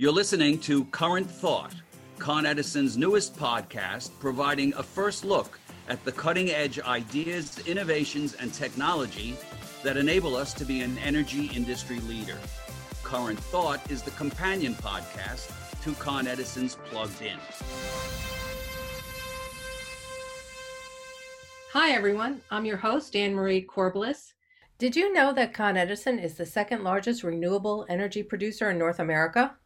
You're listening to Current Thought, Con Edison's newest podcast, providing a first look at the cutting edge ideas, innovations, and technology that enable us to be an energy industry leader. Current Thought is the companion podcast to Con Edison's Plugged In. Hi, everyone. I'm your host, Anne Marie Corbliss. Did you know that Con Edison is the second largest renewable energy producer in North America?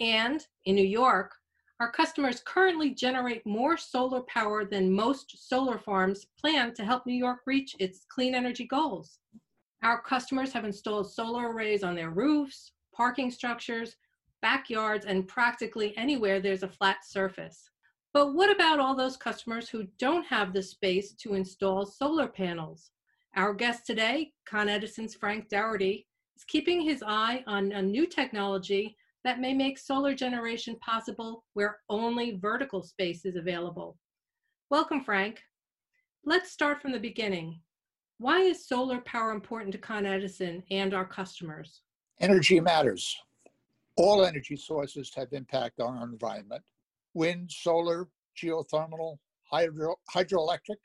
And in New York, our customers currently generate more solar power than most solar farms plan to help New York reach its clean energy goals. Our customers have installed solar arrays on their roofs, parking structures, backyards, and practically anywhere there's a flat surface. But what about all those customers who don't have the space to install solar panels? Our guest today, Con Edison's Frank Dougherty, is keeping his eye on a new technology that may make solar generation possible where only vertical space is available. Welcome, Frank. Let's start from the beginning. Why is solar power important to Con Edison and our customers? Energy matters. All energy sources have impact on our environment wind, solar, geothermal, hydro, hydroelectric,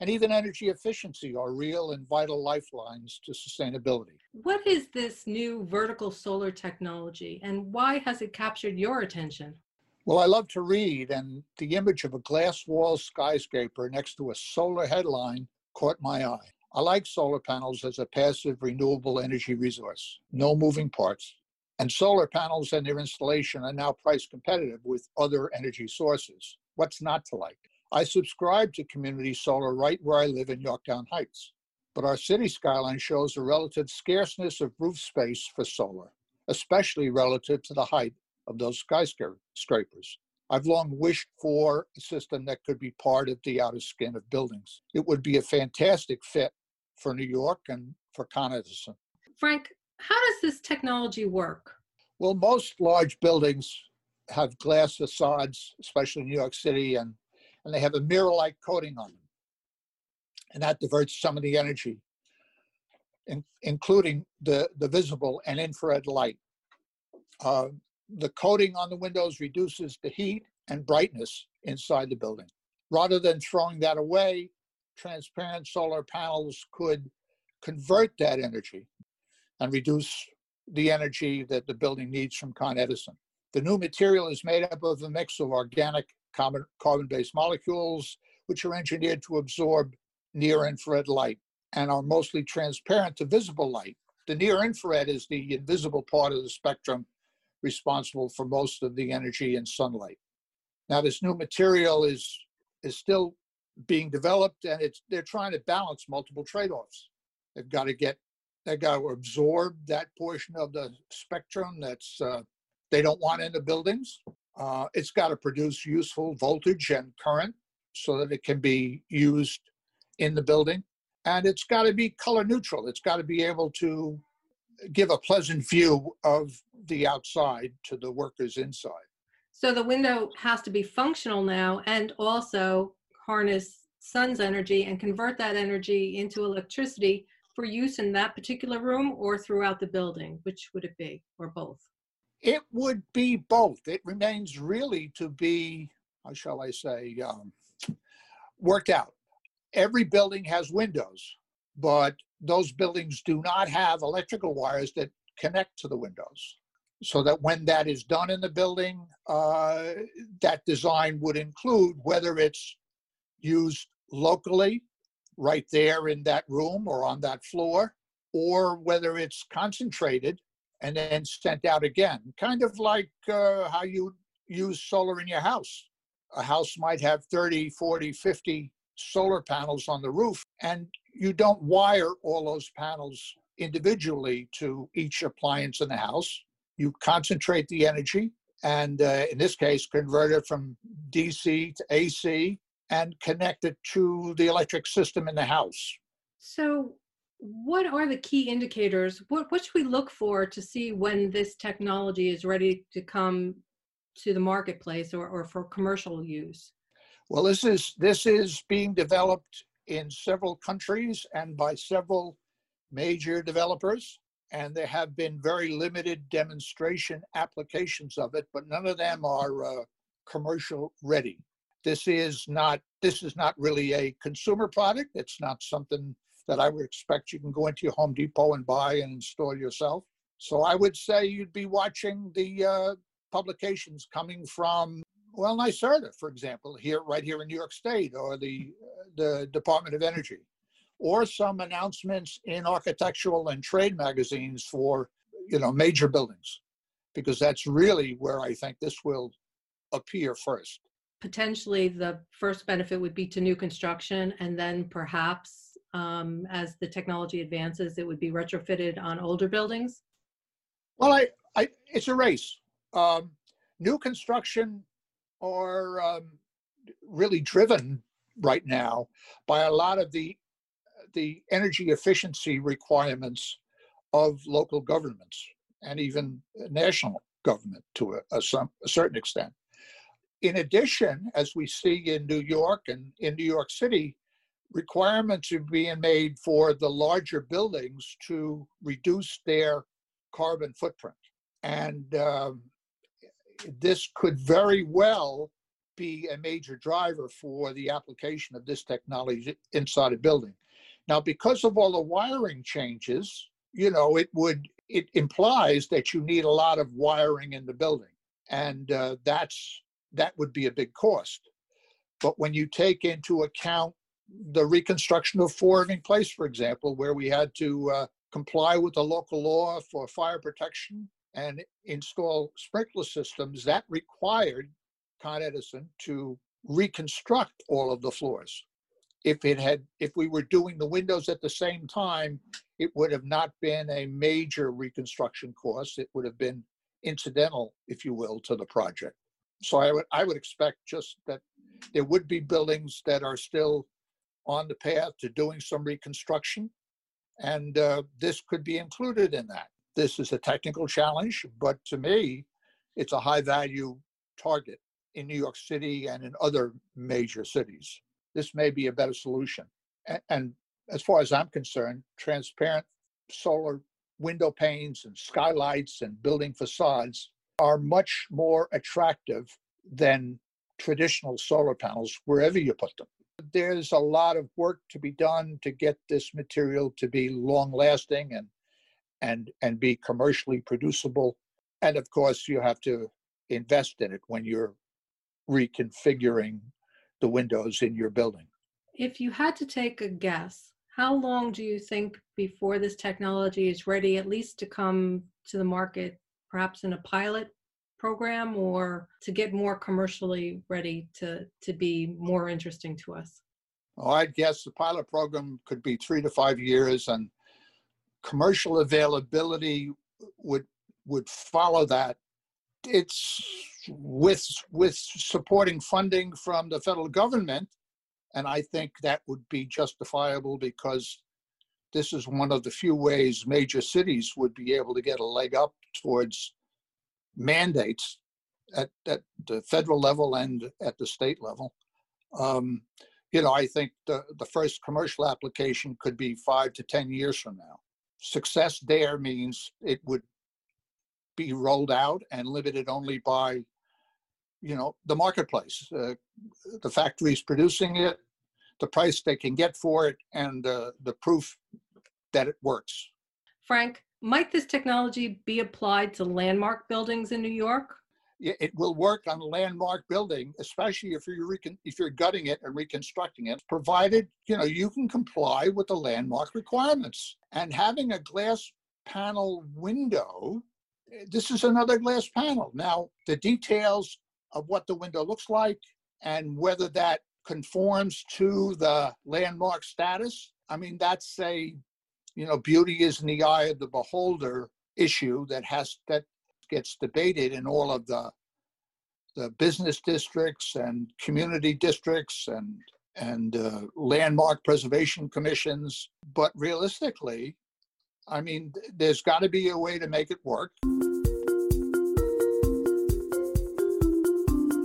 and even energy efficiency are real and vital lifelines to sustainability. What is this new vertical solar technology and why has it captured your attention? Well, I love to read, and the image of a glass wall skyscraper next to a solar headline caught my eye. I like solar panels as a passive renewable energy resource, no moving parts. And solar panels and their installation are now price competitive with other energy sources. What's not to like? I subscribe to community solar right where I live in Yorktown Heights. But our city skyline shows a relative scarceness of roof space for solar, especially relative to the height of those skyscrapers. I've long wished for a system that could be part of the outer skin of buildings. It would be a fantastic fit for New York and for Con Edison. Frank, how does this technology work? Well, most large buildings have glass facades, especially in New York City, and, and they have a mirror like coating on them. And that diverts some of the energy, in, including the, the visible and infrared light. Uh, the coating on the windows reduces the heat and brightness inside the building. Rather than throwing that away, transparent solar panels could convert that energy and reduce the energy that the building needs from Con Edison. The new material is made up of a mix of organic carbon-based molecules, which are engineered to absorb near-infrared light and are mostly transparent to visible light. The near-infrared is the invisible part of the spectrum responsible for most of the energy in sunlight. Now, this new material is is still being developed, and it's they're trying to balance multiple trade-offs. They've got to get they got to absorb that portion of the spectrum that's uh, they don't want in the buildings. Uh, it's got to produce useful voltage and current so that it can be used in the building. And it's got to be color neutral. It's got to be able to give a pleasant view of the outside to the workers inside. So the window has to be functional now and also harness sun's energy and convert that energy into electricity for use in that particular room or throughout the building? Which would it be, or both? It would be both. It remains really to be, how shall I say, um, worked out. Every building has windows, but those buildings do not have electrical wires that connect to the windows. So that when that is done in the building, uh, that design would include whether it's used locally right there in that room or on that floor, or whether it's concentrated and then sent out again. Kind of like uh, how you use solar in your house. A house might have 30, 40, 50 solar panels on the roof, and you don't wire all those panels individually to each appliance in the house. You concentrate the energy, and uh, in this case, convert it from DC to AC and connect it to the electric system in the house. So, what are the key indicators? What, what should we look for to see when this technology is ready to come to the marketplace or, or for commercial use? Well, this is this is being developed in several countries and by several major developers. and there have been very limited demonstration applications of it, but none of them are uh, commercial ready. This is not this is not really a consumer product. It's not something that I would expect you can go into your Home Depot and buy and install yourself. So I would say you'd be watching the uh, publications coming from well, NYSERDA, for example, here right here in New York State, or the the Department of Energy, or some announcements in architectural and trade magazines for you know major buildings, because that's really where I think this will appear first. Potentially, the first benefit would be to new construction, and then perhaps um, as the technology advances, it would be retrofitted on older buildings. Well, I, I it's a race. Um, new construction are um, really driven right now by a lot of the the energy efficiency requirements of local governments and even national government to a, a, some, a certain extent. In addition, as we see in New York and in New York City, requirements are being made for the larger buildings to reduce their carbon footprint. And um, this could very well be a major driver for the application of this technology inside a building. Now, because of all the wiring changes, you know, it would it implies that you need a lot of wiring in the building, and uh, that's that would be a big cost. But when you take into account the reconstruction of Four Irving Place, for example, where we had to uh, comply with the local law for fire protection and install sprinkler systems, that required Con Edison to reconstruct all of the floors. If it had, if we were doing the windows at the same time, it would have not been a major reconstruction cost. It would have been incidental, if you will, to the project. So I would, I would expect just that there would be buildings that are still on the path to doing some reconstruction, and uh, this could be included in that. This is a technical challenge, but to me, it's a high value target in New York City and in other major cities. This may be a better solution. And, and as far as I'm concerned, transparent solar window panes and skylights and building facades are much more attractive than traditional solar panels wherever you put them. There's a lot of work to be done to get this material to be long lasting and and and be commercially producible. And of course, you have to invest in it when you're reconfiguring the windows in your building. If you had to take a guess, how long do you think before this technology is ready, at least to come to the market, perhaps in a pilot program or to get more commercially ready to, to be more interesting to us? Well, I'd guess the pilot program could be three to five years, and commercial availability would would follow that. It's with with supporting funding from the federal government, and I think that would be justifiable because this is one of the few ways major cities would be able to get a leg up towards mandates at, at the federal level and at the state level. Um, you know, I think the, the first commercial application could be five to 10 years from now. Success there means it would be rolled out and limited only by you know the marketplace uh, the factories producing it the price they can get for it and uh, the proof that it works frank might this technology be applied to landmark buildings in new york it will work on a landmark building especially if you're recon- if you're gutting it and reconstructing it provided you know you can comply with the landmark requirements and having a glass panel window eh, this is another glass panel. Now, the details of what the window looks like and whether that conforms to the landmark status, I mean, that's a, you know, beauty is in the eye of the beholder issue that has, that gets debated in all of the, the business districts and community districts and, and uh, landmark preservation commissions. But realistically, I mean, there's got to be a way to make it work.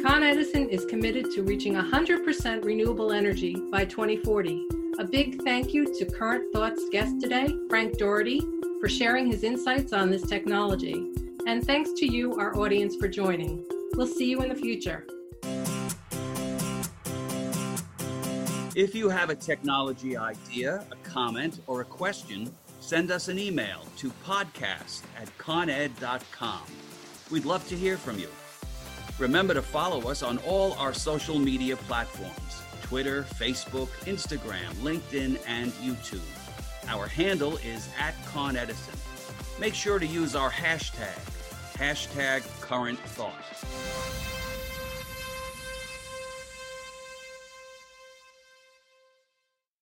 Con Edison is committed to reaching 100% renewable energy by 2040 A big thank you to Current Thoughts guest today, Frank Doherty, for sharing his insights on this technology. And thanks to you, our audience, for joining. We'll see you in the future. If you have a technology idea, a comment, or a question, send us an email to podcast at coned.com. We'd love to hear from you. Remember to follow us on all our social media platforms Twitter, Facebook, Instagram, LinkedIn, and YouTube. Our handle is at ConEdison. Make sure to use our hashtag, hashtag current thought.